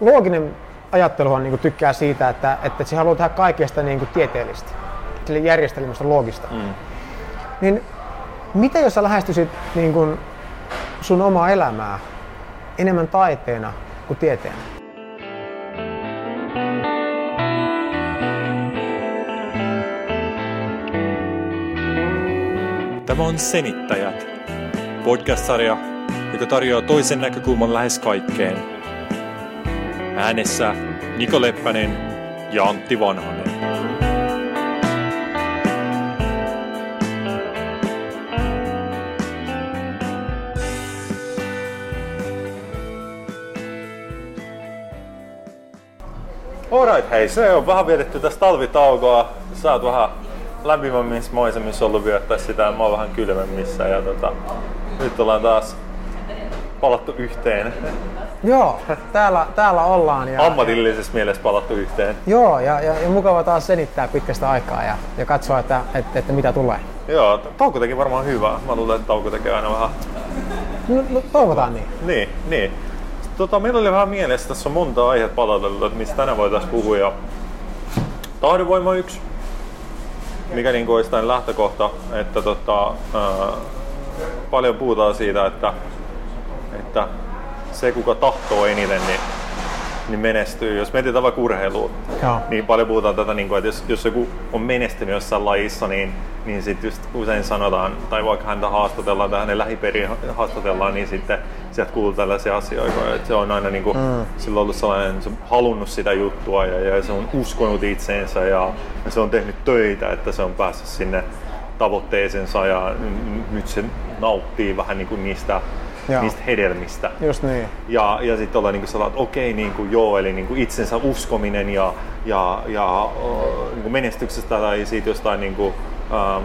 looginen ajatteluhan niin kuin tykkää siitä, että, että se haluaa tehdä kaikesta niin kuin tieteellistä, sille järjestelmästä loogista. Mm. Niin mitä jos sä lähestyisit niin kuin sun omaa elämää enemmän taiteena kuin tieteenä? Tämä on Senittäjät, podcast-sarja, joka tarjoaa toisen näkökulman lähes kaikkeen. Äänessä Niko Leppänen ja Antti Vanhanen. Alright, hei, se on vähän vietetty tästä talvitaukoa. Sä oot vähän lämpimämmissä maisemissa ollut viettää sitä, mä oon vähän kylmemmissä ja tota, nyt ollaan taas palattu yhteen. Joo, täällä, täällä ollaan. Ja, Ammatillisessa mielessä palattu yhteen. Joo, ja, ja, ja mukava taas selittää pitkästä aikaa ja, ja katsoa, että, että, että mitä tulee. Joo, tauko teki varmaan hyvää. Mä luulen, että tauko tekee aina vähän. No, no toivotaan niin. Niin, niin. Tota, meillä oli vähän mielessä, tässä on monta aihetta palauteltu, että mistä tänään voitaisiin puhua. Ja tahdonvoima yksi, mikä niin olisi tämän lähtökohta, että tota, ää, paljon puhutaan siitä, että, että se kuka tahtoo eniten, niin, niin menestyy. Jos mietitään vaikka urheilua, Joo. niin paljon puhutaan tätä, niin kuin, että jos, jos joku on menestynyt jossain lajissa, niin, niin sitten just usein sanotaan, tai vaikka häntä haastatellaan tai hänen lähiperiä haastatellaan, niin sitten sieltä kuuluu tällaisia asioita. Että se on aina niin kuin, mm. sillä on ollut sellainen, se on halunnut sitä juttua ja, ja se on uskonut itseensä ja, ja se on tehnyt töitä, että se on päässyt sinne tavoitteeseensa ja nyt se nauttii vähän niin kuin niistä, Joo. niistä hedelmistä. Just niin. Ja, ja sitten ollaan niin sellainen, että okei, niin kuin, joo, eli niin kuin itsensä uskominen ja, ja, ja niin kuin menestyksestä tai siitä jostain niin kuin, um,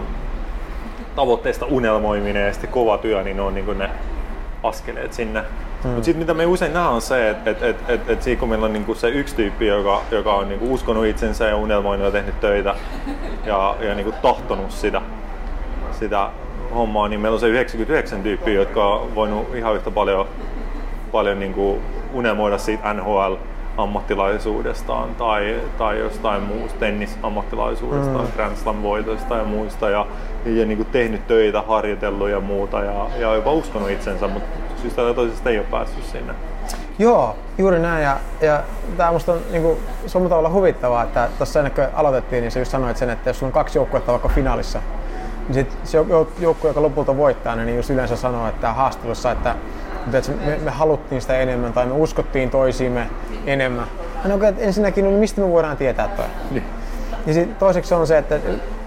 tavoitteesta unelmoiminen ja sitten kova työ, niin ne on niin kuin ne askeleet sinne. Mm. Mutta sitten mitä me usein nähdään on se, että et, et, et, et siinä kun meillä on niinku se yksi tyyppi, joka, joka on niinku uskonut itsensä ja unelmoinut ja tehnyt töitä ja, ja niinku tahtonut sitä, sitä hommaa, niin meillä on se 99 tyyppiä, jotka on voinut ihan yhtä paljon, paljon niinku unelmoida siitä NHL ammattilaisuudestaan tai, tai jostain muusta tennisammattilaisuudestaan, mm. Grand Slam voitoista ja muista ja, ja niin kuin tehnyt töitä, harjoitellut ja muuta ja, ja jopa uskonut itsensä, mutta syystä tai toisesta ei ole päässyt sinne. Joo, juuri näin. Ja, ja tämä musta on niinku, se on tavalla huvittavaa, että tuossa ennen kuin aloitettiin, niin sä just sanoit sen, että jos sulla on kaksi joukkuetta vaikka finaalissa, niin sit se jou- joukkue, joka lopulta voittaa, niin just yleensä sanoo, että haastattelussa, että, että me, me, haluttiin sitä enemmän tai me uskottiin toisiimme enemmän. No että ensinnäkin, no mistä me voidaan tietää toi? Niin. Ja sit toiseksi on se, että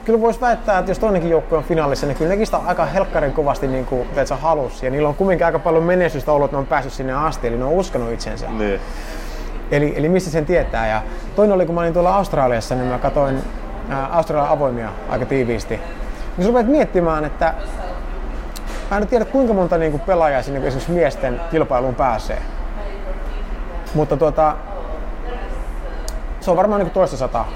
kyllä voisi väittää, että jos toinenkin joukkue on finaalissa, niin kyllä nekin sitä aika helkkarin kovasti niin kuin, sä halus. Ja niillä on kumminkin aika paljon menestystä ollut, että ne on päässyt sinne asti, eli ne on uskonut itsensä. Niin. Eli, eli mistä sen tietää. Ja toinen oli, kun mä olin tuolla Australiassa, niin mä katsoin ää, Australian avoimia aika tiiviisti. Niin sä rupeat miettimään, että mä en tiedä kuinka monta niin kuin pelaajaa sinne esimerkiksi miesten kilpailuun pääsee. Mutta tuota, se on varmaan niin toista sataa.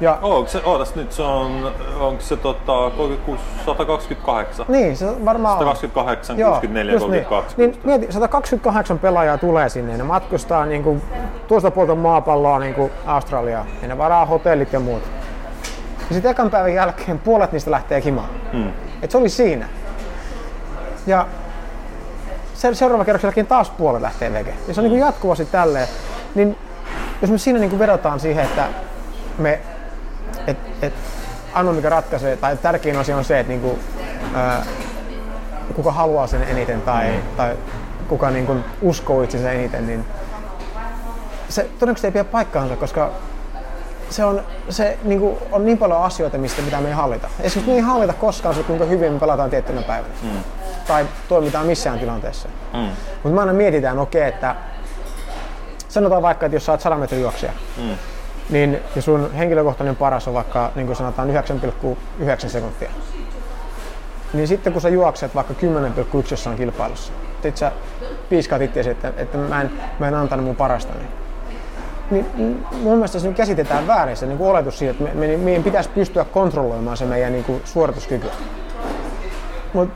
Ja, Onko se, ootas nyt, se on, onko se tota, 36, 128? niin, se varmaan on. 128, Joo, 64, just 32. Niin, mieti, 128 pelaajaa tulee sinne ja ne matkustaa niin kuin, tuosta puolta maapalloa niin kuin Australiaan ja ne varaa hotellit ja muut. Ja sitten ekan päivän jälkeen puolet niistä lähtee himaan. Mm. Et se oli siinä. Ja se, seuraava kerroksen jälkeen taas puolet lähtee veke. Ja se on niin jatkuvasti tälleen. Niin jos me siinä niin kuin vedotaan siihen, että me, et, et, ainoa mikä ratkaisee, tai tärkein asia on se, että niin kuin, ää, kuka haluaa sen eniten tai, tai kuka niin kuin uskoo itsensä eniten, niin se todennäköisesti ei pidä paikkaansa, koska se on, se niin kuin, on niin paljon asioita, mistä mitä me ei hallita. Esimerkiksi me ei hallita koskaan se, kuinka hyvin me pelataan tiettynä päivänä. Mm. Tai toimitaan missään tilanteessa. Mm. Mutta me aina mietitään, okei, okay, että sanotaan vaikka, että jos sä oot 100 metrin juoksija, Mm. niin ja sun henkilökohtainen paras on vaikka niin kuin sanotaan 9,9 sekuntia. Niin sitten kun sä juokset vaikka 10,1 jossain kilpailussa, sit sä piiskaat itseäsi, että, että mä, en, mä en antanut mun parastani. Niin mm, mun mielestä se nyt käsitetään väärin se niin kuin oletus siitä, että me, me, meidän pitäisi pystyä kontrolloimaan se meidän niin kuin, suorituskyky. Mutta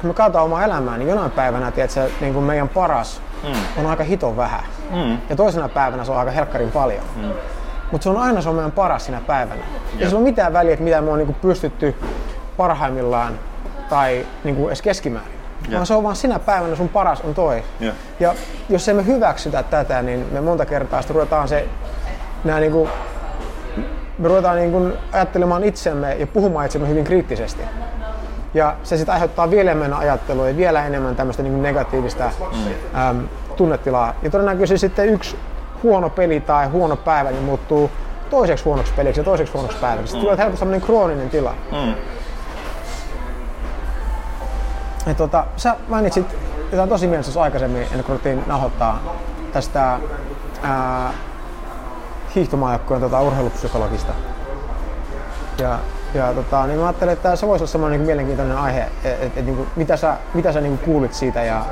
kun me katsotaan omaa elämää, niin jonain päivänä tiedätkö, niin kuin meidän paras on aika hiton vähän. Mm. Ja toisena päivänä se on aika helkkarin paljon. Mm. Mutta se on aina se on meidän paras sinä päivänä. Ei Jep. sillä ole mitään väliä, että mitä me on niinku pystytty parhaimmillaan tai niinku edes keskimäärin. Jep. Vaan se on vaan sinä päivänä sun paras on toi. Jep. Ja jos emme hyväksytä tätä, niin me monta kertaa sitten ruvetaan se, nää niinku, me ruvetaan niinku ajattelemaan itsemme ja puhumaan itsemme hyvin kriittisesti. Ja se sitten aiheuttaa vielä enemmän ajattelua ja vielä enemmän tämmöistä niinku negatiivista mm. äm, tunnetilaa. Ja todennäköisesti sitten yksi huono peli tai huono päivä niin muuttuu toiseksi huonoksi peliksi ja toiseksi huonoksi päiväksi. Sitten tulee helposti sellainen krooninen tila. Mm. Ja tota, sä mainitsit jotain tosi mielessä aikaisemmin, ennen kuin ruvettiin nauhoittaa tästä ää, tota, urheilupsykologista. Ja, ja tota, niin mä ajattelin, että se voisi olla semmoinen niin mielenkiintoinen aihe, että et, et, niin mitä sä, mitä sä niin kuulit siitä ja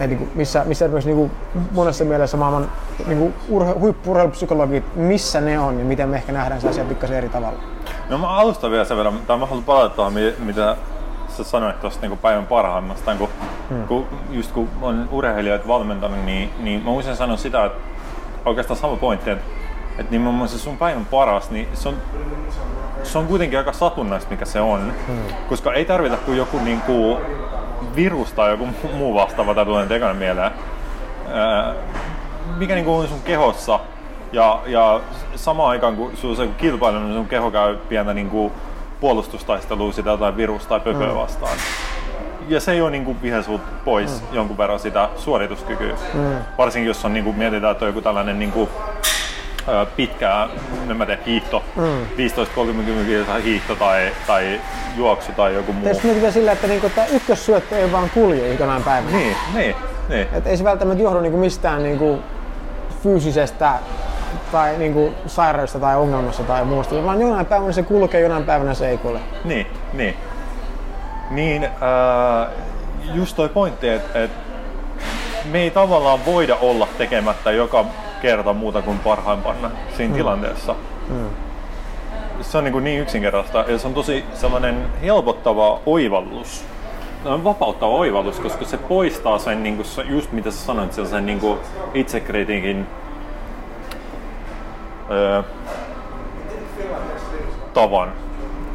et, niin missä, missä esimerkiksi niin monessa mielessä maailman niin urhe, huippu-urheilupsykologit, missä ne on ja miten me ehkä nähdään se asia pikkasen eri tavalla. No mä alustan vielä sen verran, tai mä haluan palata tuohon, mi- mitä sä sanoit tuosta niin päivän parhaimmasta. Kun, hmm. kun, just kun on urheilijoita valmentanut, niin, niin mä usein sanon sitä, että oikeastaan sama pointti, että, että nimenomaan se sun päivän paras, niin se on, se on kuitenkin aika satunnaista, mikä se on. Hmm. Koska ei tarvita kuin joku niin kuin virus tai joku muu vastaava, tai tulee nyt ekana mieleen, ää, mikä niin kuin on sun kehossa, ja, ja samaan aikaan kun sun se kilpailu, niin sun keho käy pientä niin kuin puolustustaistelua sitä jotain virusta tai pöpöä mm. vastaan. Ja se jo niin kuin vie sut pois mm. jonkun verran sitä suorituskykyä. Mm. Varsinkin jos on, niin kuin, mietitään, että on joku tällainen niin kuin, ö, pitkä, en mä tiedä, hiihto, mm. 15-30 kilsaa hiihto tai, tai juoksu tai joku muu. Jos mietitään sillä, että niinku, tämä ykkössyöttö ei vaan kulje jonain päivänä. Niin, niin, niin. Et ei se välttämättä johdu niinku mistään niinku fyysisestä tai niinku sairaudesta tai ongelmasta tai muusta, vaan jonain päivänä se kulkee, jonain päivänä se ei kulje. Niin, niin. Niin, äh, just toi pointti, että et me ei tavallaan voida olla tekemättä joka kerta muuta kuin parhaimpana siinä mm. tilanteessa. Mm. Se on niin, kuin niin yksinkertaista ja se on tosi sellainen helpottava oivallus. Se on vapauttava oivallus, koska se poistaa sen, niin kuin, just mitä sä sanoit, sen niin kuin itsekritiikin öö, tavan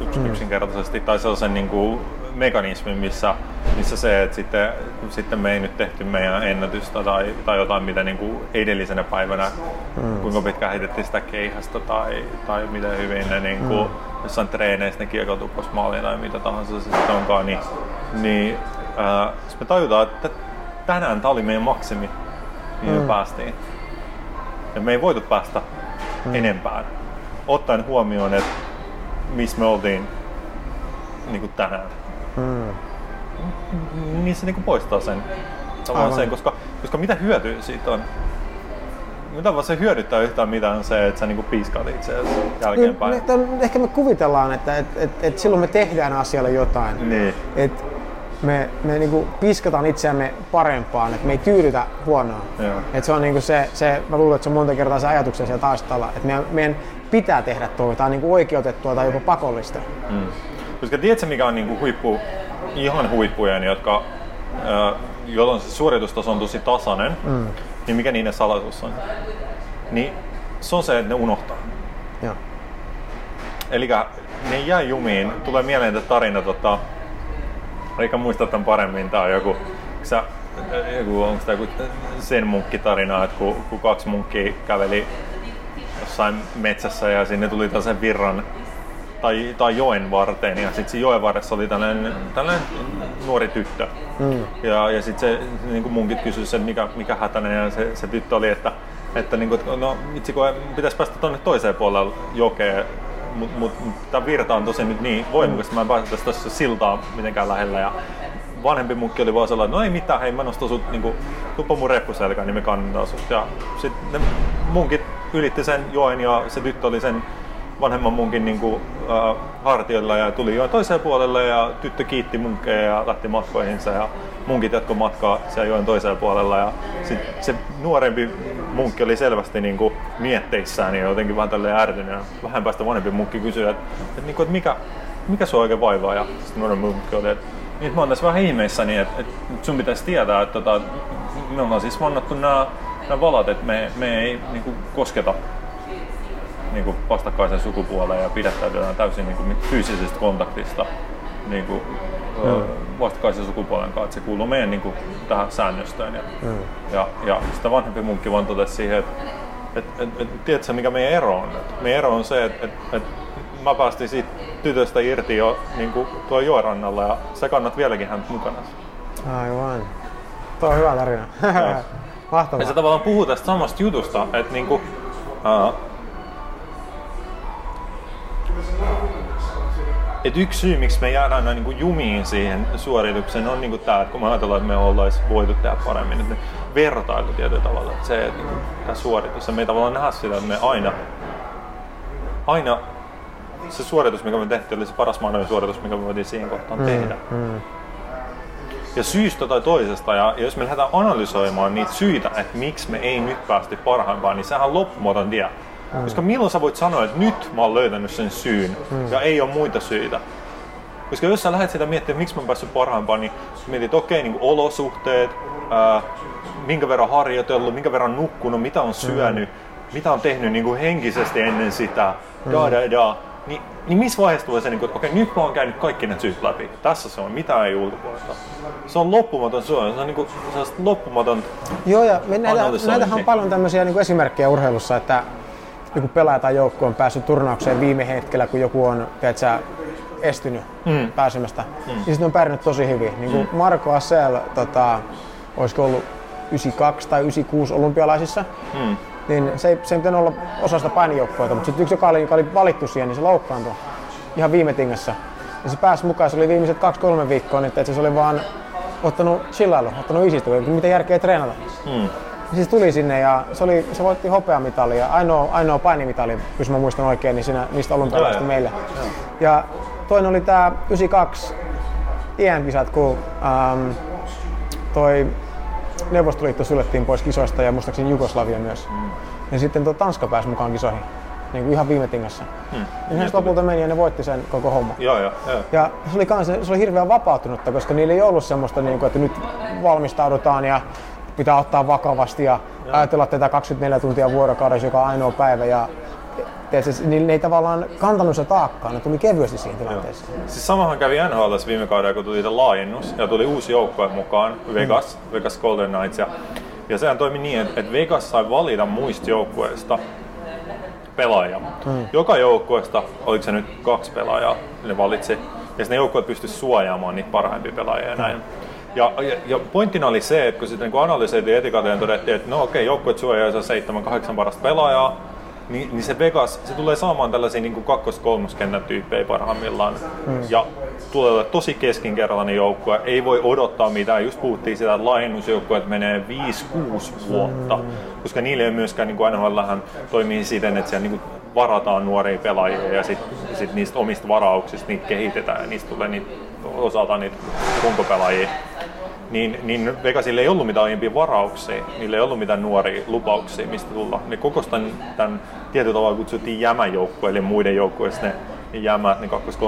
yks, yksinkertaisesti, tai sellaisen niin kuin, mekanismin, missä, missä se, että sitten, sitten me ei nyt tehty meidän ennätystä tai, tai jotain, mitä niin kuin edellisenä päivänä, mm. kuinka pitkään heitettiin sitä keihästä tai, tai miten hyvin ne niin kuin, mm. jossain treeneissä ne kiekot uppos maaliin tai mitä tahansa se sitten onkaan, niin, niin äh, me tajutaan, että tänään tämä oli meidän maksimi, niin mm. me päästiin. Ja me ei voitu päästä mm. enempään, ottaen huomioon, että missä me oltiin niin kuin tänään. Mm. Niin se niin kuin poistaa sen, sen koska, koska mitä hyötyä siitä on? Mitä vaan se hyödyttää yhtään mitään se, että sä niinku piiskaat itseäsi jälkeenpäin. Niin, me, ehkä me kuvitellaan, että et, et, et silloin me tehdään asialle jotain. Niin. Et me, me niinku piskataan itseämme parempaan, että me ei tyydytä huonoa. Et se on niinku se, se, mä luulen, että se on monta kertaa se ajatuksen siellä taustalla, että meidän, meidän pitää tehdä tuo, tai niinku oikeutettua tai jopa pakollista. Mm. Koska tiedätkö mikä on niinku huippu, ihan huippujen, jotka, äh, jolloin se suoritustaso on tosi tasainen, mm. niin mikä niiden salaisuus on? Niin se on se, että ne unohtaa. Joo. Eli ne jää jumiin. Tulee mieleen että tarina, tota, eikä muista tämän paremmin, tää on joku, sä, joku onko tämä joku sen munkkitarina, että kun, kun kaksi munkkia käveli jossain metsässä ja sinne tuli tällaisen virran tai, tai joen varteen ja sitten siinä joen varressa oli tällainen, tällainen nuori tyttö. Mm. Ja, ja sitten se niin kuin munkit kysyi sen, mikä, mikä hätäinen ja se, se tyttö oli, että, että, niin kuin, no itse kun pitäisi päästä tuonne toiseen puolelle jokeen, mutta mut, mut tämä virta on tosi nyt niin voimakas, mä en pääse tässä siltaa mitenkään lähellä. Ja vanhempi munkki oli vaan sellainen, no ei mitään, hei mä nostan sut, niin kuin, tuppa mun reppuselkään, niin me kannetaan sut. Ja sitten ne munkit ylitti sen joen ja se tyttö oli sen vanhemman munkin niin kuin, äh, hartioilla ja tuli jo toiseen puolelle ja tyttö kiitti munkkeja ja lähti matkoihinsa ja munkit jatko matkaa siellä joen toiseen puolella ja sit se nuorempi munkki oli selvästi niin kuin, mietteissään ja jotenkin vähän tälleen ärtynyt ja vähän päästä vanhempi munkki kysyi, että, että, niin kuin, että mikä, mikä sua oikein vaivaa? Ja sitten nuorempi munkki oli, että niin, mä oon tässä vähän ihmeissäni, että, että sun pitäisi tietää, että, että, me ollaan siis vannattu nämä, nämä valat, että me, me ei niin kuin, kosketa niin kuin vastakkaisen sukupuoleen ja pidättäydytään täysin niin kuin, fyysisestä kontaktista niin kuin, mm. vastakkaisen sukupuolen kanssa. Että se kuuluu meidän niin kuin, tähän säännöstöön. Ja, mm. ja, ja sitä vanhempi munkki vaan totesi siihen, että et, et, et, tiedätkö mikä meidän ero on? Meidän ero on se, että et, et, mä päästin siitä tytöstä irti jo niin kuin tuo joerannalla ja sä kannat vieläkin häntä mukana. Aivan. Tuo on hyvä tarina. Mahtavaa. Ja se tavallaan puhuu tästä samasta jutusta, että niinku, uh, et yksi syy, miksi me jäädään aina niinku jumiin siihen suoritukseen, on niinku tämä, että kun me ajatellaan, että me oltaisiin voitu tehdä paremmin, että vertailu tietyllä tavalla. Että se, että niinku, tämä suoritus, ja me ei tavallaan nähdä sitä, että me aina, aina se suoritus, mikä me tehtiin, oli se paras mahdollinen suoritus, mikä me voitiin siihen kohtaan mm, tehdä. Mm. Ja syystä tai toisesta, ja jos me lähdetään analysoimaan niitä syitä, että miksi me ei nyt päästy parhaimpaan, niin sehän on loppumaton tie. Mm. Koska milloin sä voit sanoa, että nyt mä oon löytänyt sen syyn, mm. ja ei ole muita syitä. Koska jos sä lähdet sitä miettimään, miksi mä oon päässyt parhaimpaan, niin mietit, että okei, okay, niin olosuhteet, ää, minkä verran harjoitellut, minkä verran nukkunut, mitä on syönyt, mm. mitä on tehnyt niin kuin henkisesti ennen sitä, mm. da da da. Niin, niin missä vaiheessa tulee se, niin kuin, että okei, nyt mä oon käynyt kaikki ne syyt läpi. Tässä se on, mitä ei ulkopuolista. Se on loppumaton on, se on niin kuin, loppumaton Joo, ja me näitähän on paljon tämmöisiä niin kuin esimerkkejä urheilussa, että joku pelaaja tai joukkue on päässyt turnaukseen viime hetkellä, kun joku on tiedätkö, estynyt mm. pääsemästä. Mm. Ja sitten on pärjännyt tosi hyvin. Niin kuin mm. Marko Assel, tota, olisiko ollut 92 tai 96 olympialaisissa, mm niin se ei, se ei pitänyt olla osa sitä painijoukkoita, mutta sitten yksi, joka oli, joka oli valittu siihen, niin se loukkaantui ihan viime tingassa. Ja se pääsi mukaan, se oli viimeiset kaksi-kolme viikkoa, niin että se oli vaan ottanut chillailu, ottanut isistu, mitä järkeä treenata. Hmm. Siis tuli sinne ja se, oli, se voitti hopeamitalia, ainoa, ainoa painimitali, jos mä muistan oikein, niin siinä, niistä olympialaisista meille. Ja toinen oli tämä 92 EM-kisat, kun ähm, toi Neuvostoliitto suljettiin pois kisoista ja muistaakseni Jugoslavia myös. Mm. Ja sitten tuo Tanska pääsi mukaan kisoihin. Niin kuin ihan viime tingassa. Hmm. Ja niin lopulta meni ja ne voitti sen koko homma. Joo, joo, joo. Ja se oli, kans, se oli hirveän vapautunutta, koska niillä ei ollut semmoista, niin kuin, että nyt valmistaudutaan ja pitää ottaa vakavasti ja joo. ajatella tätä 24 tuntia vuorokaudessa joka ainoa päivä. Ja tiedätkö, niin ne ei tavallaan kantanut sitä taakkaa, ne tuli kevyesti siihen tilanteeseen. Joo. Siis samahan kävi NHL viime kaudella, kun tuli laajennus ja tuli uusi joukkue mukaan, Vegas, mm. Vegas Golden Knights. Ja, ja sehän toimi niin, että Vegas sai valita muista joukkueista pelaajia. Mm. Joka joukkueesta, oliko se nyt kaksi pelaajaa, ne valitsi. Ja ne joukkueet pystyisi suojaamaan niitä parhaimpia pelaajia ja näin. Mm. Ja, ja, ja pointtina oli se, että kun sitten niin analysoitiin etukäteen todettiin, että no okei, okay, joukkueet suojaa seitsemän, kahdeksan parasta pelaajaa, niin, niin se Vegas, se tulee saamaan tällaisia niin kakkos-kolmoskentän tyyppejä parhaimmillaan. Mm. Ja tulee olla tosi keskinkertainen joukkue, ei voi odottaa mitään. Just puhuttiin sitä, että laajennusjoukkueet menee 5-6 vuotta, mm. koska niille ei myöskään niin NHL toimii siten, että siellä niin kuin varataan nuoria pelaajia ja sitten sit niistä omista varauksista niitä kehitetään ja niistä tulee niitä, osaltaan niitä kuntopelaajia niin, niin Vegasille ei ollut mitään aiempia varauksia, niillä ei ollut mitään nuoria lupauksia, mistä tulla. Ne kokosi tämän, tämän tietyllä tavalla kutsuttiin jämäjoukkueen, eli muiden joukkueista ne jämät, ne kakkos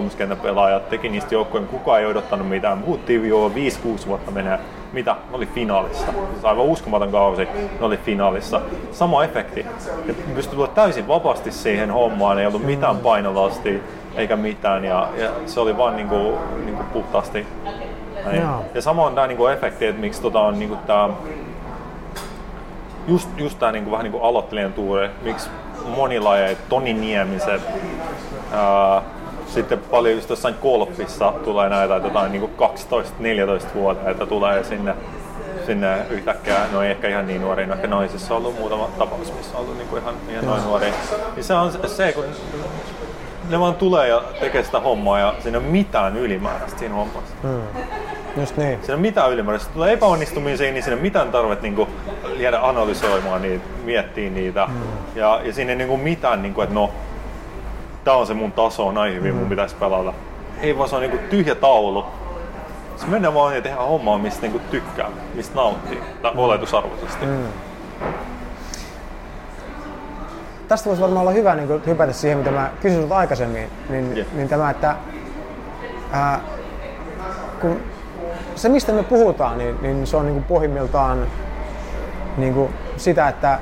pelaajat teki niistä joukkueen, kukaan ei odottanut mitään. Puhuttiin jo 5-6 vuotta menee. Mitä? Ne oli finaalissa. Se aivan uskomaton kausi, ne oli finaalissa. Sama efekti. Et pystyi tulla täysin vapaasti siihen hommaan, ei ollut mitään painolastia eikä mitään. Ja, ja se oli vaan niinku, niinku puhtaasti näin. Ja samoin tämä niinku efekti, että miksi tota on niinku tää, just, just tämä niinku, vähän niinku aloittelijan tuure, miksi moni lajeja, Toni Niemiset, ää, sitten paljon just jossain kolpissa tulee näitä jotain niinku 12-14 vuotta, että tulee sinne sinne yhtäkkiä, no ei ehkä ihan niin nuori, no ehkä naisissa on ollut muutama tapaus, missä on ollut niinku ihan, ihan noin nuori. Niin se on se, kun ne vaan tulee ja tekee sitä hommaa ja siinä ei ole mitään ylimääräistä siinä hommassa. Hmm. Just niin. Siinä on mitään ylimääräistä. Tulee epäonnistumisia, niin siinä ei mitään tarvetta niin jäädä analysoimaan niitä, miettiä niitä. Hmm. Ja, ja siinä ei niin mitään, niin kuin, että no, tää on se mun taso, näin hyvin mun pitäisi pelata. Ei vaan se on niin kuin tyhjä taulu. Se mennään vaan ja tehdään hommaa, mistä niin kuin tykkää, mistä nauttii, tai oletusarvoisesti. Hmm tästä voisi varmaan olla hyvä niin hypätä siihen, mitä mä kysyin aikaisemmin, niin, yeah. niin tämä, että ää, kun se mistä me puhutaan, niin, niin se on niin kuin pohjimmiltaan niin kuin sitä, että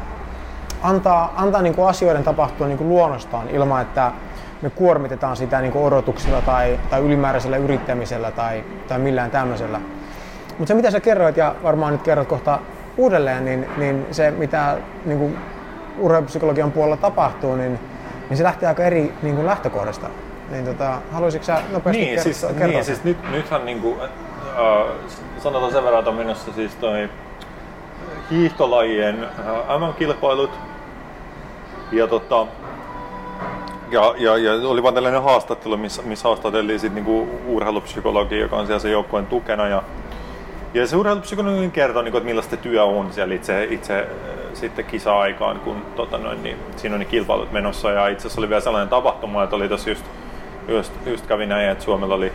antaa, antaa niin kuin asioiden tapahtua niin kuin luonnostaan ilman, että me kuormitetaan sitä niin kuin odotuksilla tai, tai ylimääräisellä yrittämisellä tai, tai millään tämmöisellä. Mutta se mitä sä kerroit ja varmaan nyt kerrot kohta uudelleen, niin, niin se mitä niin kuin urheilupsykologian puolella tapahtuu, niin, niin se lähtee aika eri niin kuin lähtökohdasta. Niin tota, haluaisitko sä nopeasti niin, kertoa? siis, kertoa niin, siis nyt, nythän niinku, äh, sanotaan sen verran, että on menossa siis toi hiihtolajien äh, MM-kilpailut. Ja tota, ja, ja, ja oli vaan tällainen haastattelu, missä, missä haastateltiin sit niinku urheilupsykologi, joka on siellä sen joukkueen tukena. Ja, ja se urheilupsykologi kertoi, niinku, että millaista työ on siellä itse, itse äh, sitten kisa-aikaan, kun tota noin, niin, siinä on ne kilpailut menossa. Ja itse asiassa oli vielä sellainen tapahtuma, että oli tossa just, just, just kävi näin, että Suomella oli,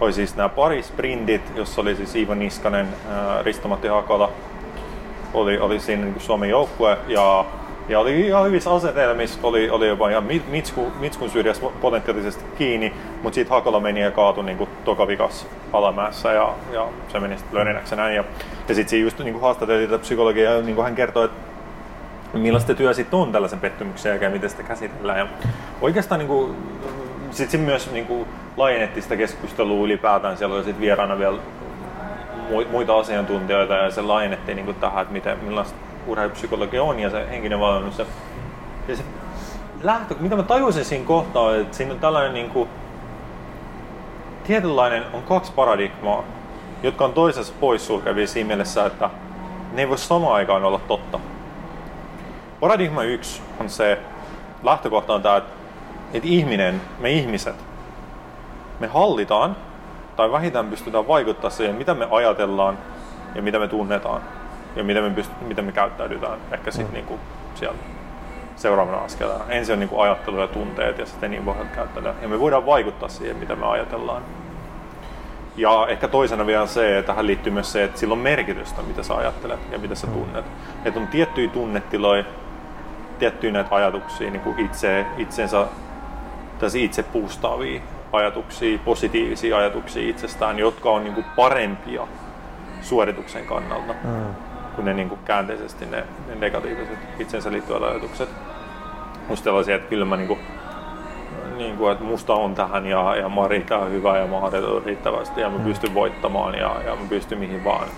oli siis nämä pari sprintit, jossa oli siis Iivo Niskanen, ää, Risto-Matti Hakola, oli, oli siinä niin Suomen joukkue ja, ja oli ihan hyvissä asetelmissa, oli, oli jopa ihan Mi- Mitsku, Mitskun syrjässä potentiaalisesti kiinni, mutta sitten Hakola meni ja kaatui niin tokavikas alamäessä ja, ja se meni sitten lörinäksi näin. Ja, ja sitten siinä just niin haastateltiin tätä psykologiaa niin hän kertoi, että millaista työ sitten on tällaisen pettymyksen jälkeen, miten sitä käsitellään. Ja oikeastaan niin kuin, sit se myös niin kuin, laajennettiin sitä keskustelua ylipäätään. Siellä oli sitten vieraana vielä mu- muita asiantuntijoita ja se laajennettiin niin kuin tähän, että miten, millaista urheilupsykologia on ja se henkinen valmennus. Ja, ja se lähtö, mitä mä tajusin siinä kohtaa, että siinä on tällainen niin kuin, tietynlainen, on kaksi paradigmaa, jotka on toisessa poissulkevia siinä mielessä, että ne ei voi samaan aikaan olla totta. Paradigma yksi on se, lähtökohta on tämä, että, että ihminen, me ihmiset, me hallitaan tai vähintään pystytään vaikuttaa siihen, mitä me ajatellaan ja mitä me tunnetaan ja miten me, pyst- miten me käyttäydytään ehkä sitten mm. niinku siellä seuraavana askeleena. Ensin on niinku ajattelu ja tunteet ja sitten niin pohjalta käyttäydytään. Ja me voidaan vaikuttaa siihen, mitä me ajatellaan. Ja ehkä toisena vielä se, että tähän liittyy myös se, että sillä on merkitystä, mitä sä ajattelet ja mitä sä tunnet. Että on tiettyjä tunnetiloja, tiettyjä näitä ajatuksia, niin kuin itse, itsensä, tai itse puustaavia ajatuksia, positiivisia ajatuksia itsestään, jotka on niin kuin parempia suorituksen kannalta mm. Kuin ne niin kuin käänteisesti ne, ne negatiiviset itsensä liittyvät ajatukset. Musta sellaisia, että kyllä mä niin kuin, niin kuin, että musta on tähän ja, ja mä oon riittävän hyvä ja mä oon riittävästi ja mä pystyn voittamaan ja, ja mä pystyn mihin vaan.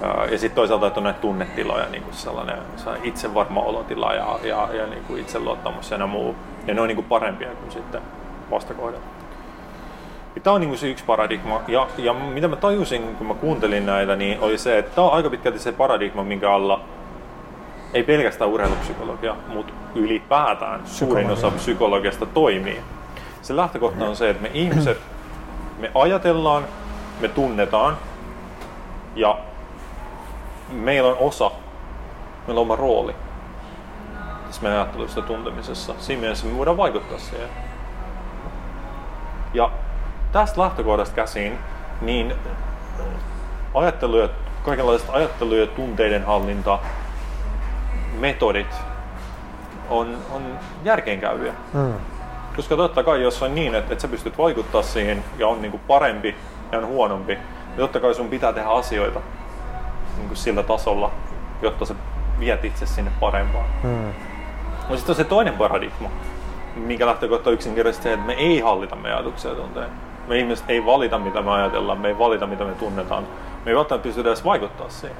Ja, ja sitten toisaalta, että on näitä tunnetiloja, niin kuin sellainen, sellainen itsevarma olotila ja, ja, ja niin kuin itseluottamus ja muu. Ja ne on niin kuin parempia kuin sitten vastakohdat. Tämä on niin kuin se yksi paradigma. Ja, ja mitä mä tajusin, kun mä kuuntelin näitä, niin oli se, että tämä on aika pitkälti se paradigma, minkä alla ei pelkästään urheilupsykologia, mutta ylipäätään suurin osa psykologiasta toimii. Se lähtökohta on se, että me ihmiset, me ajatellaan, me tunnetaan ja meillä on osa, meillä on oma rooli tässä meidän ajattelussa ja tuntemisessa. Siinä mielessä me voidaan vaikuttaa siihen. Ja tästä lähtökohdasta käsin, niin ajattelu ja, kaikenlaiset ajattelu ja tunteiden hallinta, metodit on, on järkeenkäyviä. Mm. Koska totta kai jos on niin, että, että sä pystyt vaikuttaa siihen ja on niin kuin parempi ja on huonompi, niin totta kai sun pitää tehdä asioita niin kuin sillä tasolla, jotta sä viet itse sinne parempaan. Mm. Mutta sitten on se toinen paradigma, minkä lähtökohta on yksinkertaisesti se, että me ei hallita meidän ajatuksia ja tunteita. Me ihmiset ei valita, mitä me ajatellaan, me ei valita, mitä me tunnetaan. Me ei välttämättä pystytä edes vaikuttaa siihen.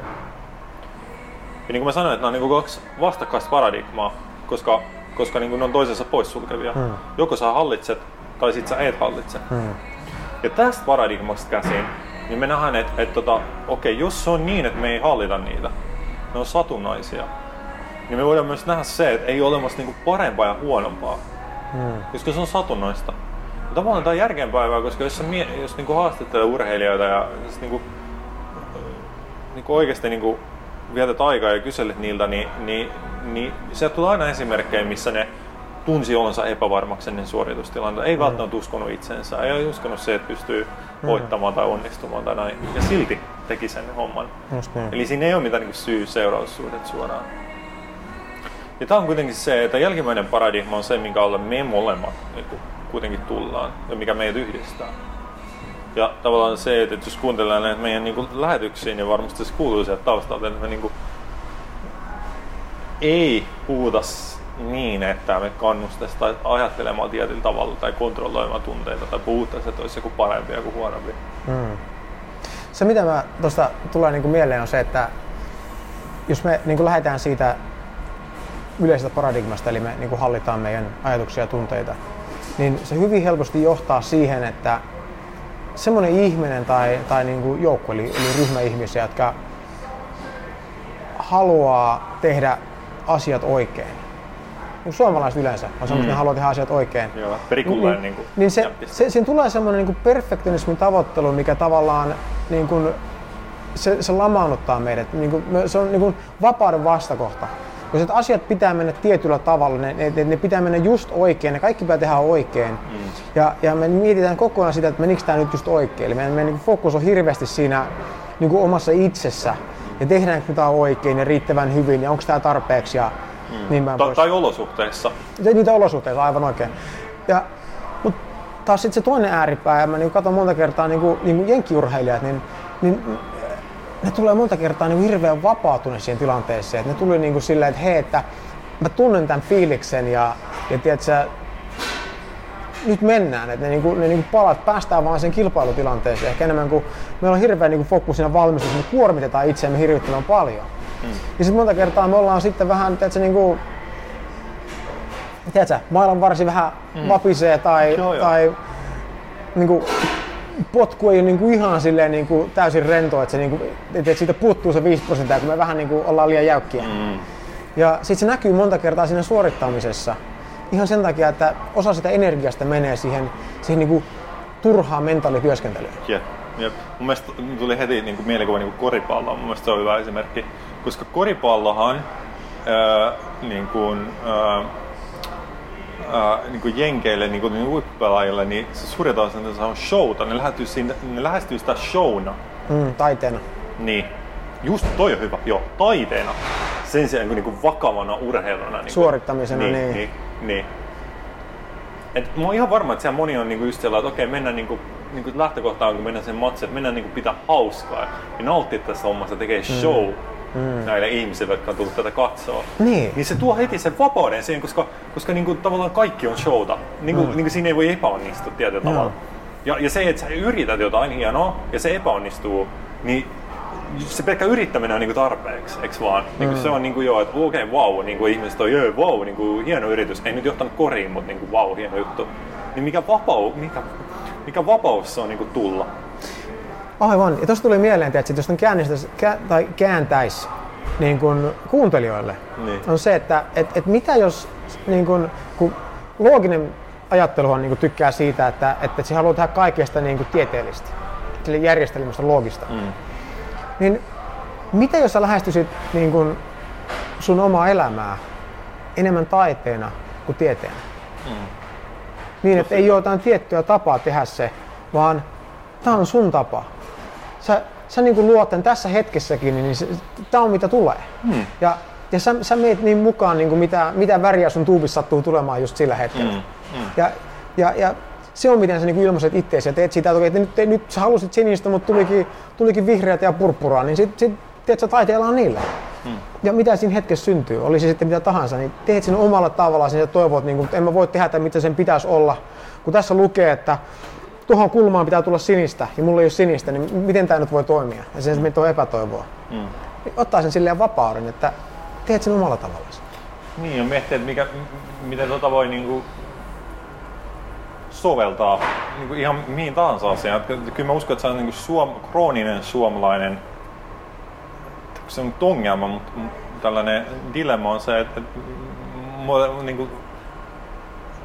Ja niin kuin mä sanoin, että nämä on niin kuin kaksi vastakkaista paradigmaa, koska, koska niin kuin ne on toisensa poissulkevia. Hmm. Joko sä hallitset, tai sit sä et hallitse. Hmm. Ja tästä paradigmasta käsin, niin me nähdään, että, että tota, okei, jos se on niin, että me ei hallita niitä, ne on satunnaisia, niin me voidaan myös nähdä se, että ei ole olemassa niinku parempaa ja huonompaa, hmm. koska se on satunnaista. Tavallaan tämä on järkeenpäivää, koska jos, mie- jos niinku haastattelee urheilijoita ja siis niinku, niinku oikeasti niinku vietät aikaa ja kyselet niiltä, niin, niin, niin sieltä tulee aina esimerkkejä, missä ne tunsi olonsa epävarmaksi ennen suoritustilanteita. Ei mm. välttämättä uskonut itsensä, ei ole uskonut se, että pystyy mm. voittamaan tai onnistumaan tai näin. Ja silti teki sen homman. niin. Eli siinä ei ole mitään niin syy-seuraussuhdet suoraan. Ja tämä on kuitenkin se, että jälkimmäinen paradigma on se, minkä alle me molemmat niin kuin, kuitenkin tullaan ja mikä meidät yhdistää. Ja tavallaan se, että jos kuuntelee näitä meidän niin kuin, lähetyksiä, niin varmasti se kuuluu sieltä taustalta, että me niin kuin, ei puhuta niin, että me kannustaisiin tai ajattelemaan tietyllä tavalla tai kontrolloimaan tunteita tai puhuttaisiin, että olisi joku parempi ja joku huonompi. Se mitä mä tuosta tulee niin kuin mieleen on se, että jos me niin kuin lähdetään siitä yleisestä paradigmasta, eli me niin kuin hallitaan meidän ajatuksia ja tunteita, niin se hyvin helposti johtaa siihen, että semmoinen ihminen tai, tai niin kuin joukko, eli, eli ryhmä ihmisiä, jotka haluaa tehdä asiat oikein. Niin suomalaiset yleensä on semmoista, mm. ne haluaa tehdä asiat oikein. Joo, perikulleen niin, niin, niin se, se, siinä tulee semmoinen niin perfektionismin tavoittelu, mikä tavallaan niin kuin, se, se lamaannuttaa meidät. Niin kuin, se on niin kuin vapauden vastakohta. Jos asiat pitää mennä tietyllä tavalla, ne, ne, ne pitää mennä just oikein, ne kaikki pitää tehdä oikein. Mm. Ja, ja me mietitään koko ajan sitä, että menikö tämä nyt just oikein. Eli meidän, meidän niin fokus on hirveästi siinä niin kuin omassa itsessä. Ja tehdäänkö tämä oikein ja riittävän hyvin ja onko tämä tarpeeksi ja mm. niin päin pois. tai olosuhteissa. Ja niitä olosuhteita aivan oikein. Ja, mutta taas sitten se toinen ääripää, ja mä niin katson monta kertaa niin kuin, niin kuin jenkkiurheilijat, niin, niin ne tulee monta kertaa niin hirveän vapautuneet siihen tilanteeseen. Että ne tuli niin kuin silleen, että hei, että mä tunnen tämän fiiliksen ja, ja tiedätkö, nyt mennään, että ne, niinku, ne niinku palat päästään vaan sen kilpailutilanteeseen. Ehkä enemmän kuin meillä on hirveä niinku fokus siinä valmistuksessa, me kuormitetaan itseämme hirvittävän paljon. Mm. Ja sitten monta kertaa me ollaan sitten vähän, tiedätkö, niinku, tiedätkö, mailan varsi vähän mm. vapisee tai, Joo, joo. tai niinku, potku ei ole niinku ihan silleen niinku täysin rento, että, se niinku, että siitä puuttuu se 5 prosenttia, kun me vähän niinku ollaan liian jäykkiä. Mm. Ja sitten se näkyy monta kertaa siinä suorittamisessa. Ihan sen takia, että osa sitä energiasta menee siihen, siihen niinku turhaan mentaalityöskentelyyn. Jep, jep. Mun mielestä tuli heti niin kuin mielikuva niin kuin koripallo. Mun mielestä se on hyvä esimerkki, koska koripallohan ää, niin kuin, ää, niin kuin jenkeille, niin kuin, niin huippupelaajille, niin se suurin osa se on showta. Ne lähestyy, siinä, ne lähestyy sitä showna. Mm, taiteena. Niin. Just toi on hyvä, joo, taiteena. Sen sijaan niin kuin vakavana urheiluna. Niin Suorittamisena, niin. niin, niin. Et mä oon ihan varma, että siellä moni on niinku just sellainen, että okei, mennään niinku, niinku lähtökohtaan, kun mennään sen matsiin, että mennään niinku pitää hauskaa ja nauttia tästä hommasta, tekee show mm. Näille ihmisille, jotka on tullut tätä katsoa. Niin. Niin se tuo heti sen vapauden siihen, koska, koska niinku, tavallaan kaikki on showta. Niinku, mm. niinku siinä ei voi epäonnistua tietyllä tavalla. Ja, ja se, että sä yrität jotain hienoa ja se epäonnistuu, niin se pelkkä yrittäminen on niinku tarpeeksi, eikö vaan? Niinku Se on niinku joo, että okei, okay, wow, niinku ihmiset on, joo, wow, niinku hieno yritys. Ei nyt johtanut koriin, mutta niinku wow, hieno juttu. Niin mikä vapaus, mikä, mikä vapaus se on niinku tulla? Aivan. Ja tuosta tuli mieleen, että jos on käännistäisi, kä, tai kääntäisi niin kuin kuuntelijoille, Niin. on se, että et, et mitä jos, niin kuin, kun looginen ajatteluhan niin kuin tykkää siitä, että, että se haluaa tehdä kaikesta niin kuin tieteellistä, sille järjestelmästä loogista. Mm. Niin mitä jos sä lähestyisit niin kuin sun omaa elämää enemmän taiteena kuin tieteenä? Niin, että ei ole jotain tiettyä tapaa tehdä se, vaan tämä on sun tapa. Sä, sä niin kuin luot tämän tässä hetkessäkin, niin se, tämä on mitä tulee. Hmm. Ja, ja sä, sä meet niin mukaan, niin kuin mitä, mitä väriä sun tuubissa sattuu tulemaan just sillä hetkellä. Hmm. Hmm. Ja, ja, ja se on miten sä niin ilmaiset itseäsi ja teet siitä, että, okei, että nyt, nyt sä halusit sinistä, mutta tulikin, tulikin vihreät ja purppuraa, niin sit, sit teet sä taiteellaan niillä. Hmm. Ja mitä siinä hetkessä syntyy, oli se sitten mitä tahansa, niin teet sen omalla tavallaan sen ja toivot, niin kuin, että en mä voi tehdä tätä, mitä sen pitäisi olla. Kun tässä lukee, että tuohon kulmaan pitää tulla sinistä ja mulla ei ole sinistä, niin miten tämä nyt voi toimia? Ja sen se on epätoivoa. Mm. Niin ottaa sen silleen vapauden, että teet sen omalla tavallaan. Niin, ja miettii, että mikä, miten tota voi niinku soveltaa niinku ihan mihin tahansa asiaan. Kyllä mä uskon, että se on niinku suom, krooninen suomalainen, se on ongelma, mutta mut tällainen dilemma on se, että, että mua,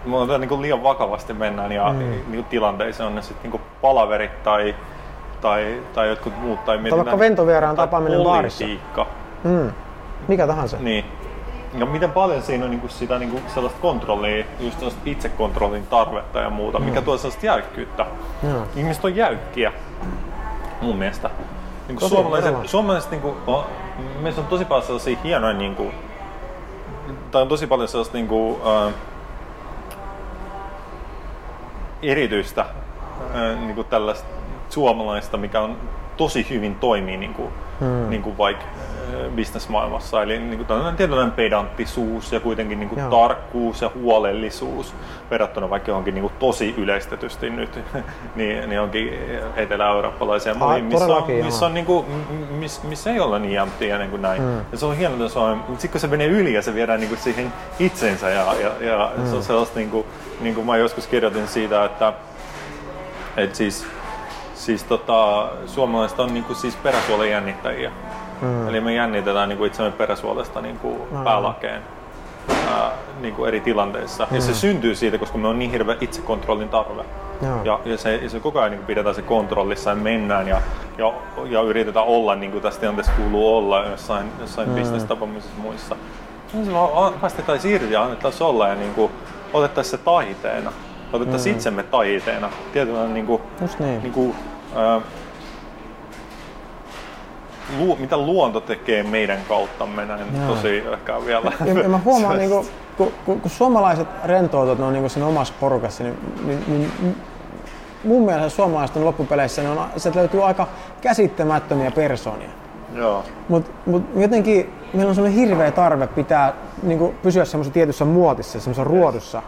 niinku, mua niinku liian vakavasti mennään ja mm. niinku tilanteissa on ne sitten niinku palaverit tai, tai, tai jotkut muut. Tai, mietitään- vaikka ventovieraan tapaaminen baarissa. Mm. Mikä tahansa. Niin. Ja miten paljon siinä on niinku sitä niinku sellaista kontrollia, just sellaista itsekontrollin tarvetta ja muuta, mikä tuo sellaista jäykkyyttä. Joo. Ihmiset on jäykkiä, mun mielestä. Niinku Tosi, suomalaiset, suomalaiset niinku, on, meissä on tosi paljon sellaisia hienoja, niinku, tai on tosi paljon sellaista niinku, äh, erityistä äh, niinku tällaista suomalaista, mikä on tosi hyvin toimii niinku, hmm. niinku vaikka bisnesmaailmassa. Eli niin kuin tietynlainen pedanttisuus ja kuitenkin niin kuin Joo. tarkkuus ja huolellisuus verrattuna vaikka johonkin niin kuin tosi yleistetysti nyt, niin, niin onkin etelä-eurooppalaisia Ah, muihin, missä on, missä, on niin kuin, miss, missä ei olla niin jämptiä niin kuin näin. Mm. Ja se on hienoa, että se on, mutta sitten kun se menee yli ja se viedään niin kuin siihen itsensä ja, ja, ja mm. se on sellaista, niin kuin, niin kuin mä joskus kirjoitin siitä, että, että siis Siis tota, suomalaiset on niinku siis peräsuolen jännittäjiä. Mm. Eli me jännitetään niinku itsemme peräsuolesta niinku Mm. päälakeen ää, niinku eri tilanteissa. Mm. Ja se syntyy siitä, koska me on niin hirveä itsekontrollin tarve. Joo. Ja, ja, se, ja se koko ajan niin pidetään se kontrollissa ja mennään ja, ja, ja yritetään olla niin kuin tässä tilanteessa kuuluu olla jossain, jossain mm. bisnestapaamisissa muissa. Niin se vaan päästetään irti ja annettaisiin olla ja niin kuin, otettaisiin se taiteena. Otettaisiin mm. itsemme taiteena. Tietynlainen niin kuin, Just niin. niin kuin, ää, lu, mitä luonto tekee meidän kauttamme näin Joo. tosi ehkä vielä. Ja, ja mä huomaan, niin kuin, kun, kun, kun suomalaiset rentoutuvat, ne on niin siinä omassa porukassa, niin, niin, niin mun mielestä suomalaiset on loppupeleissä, ne on, sieltä löytyy aika käsittämättömiä persoonia. Joo. Mutta mut jotenkin meillä on semmoinen hirveä tarve pitää niin pysyä semmoisessa tietyssä muotissa, semmoisessa ruodussa.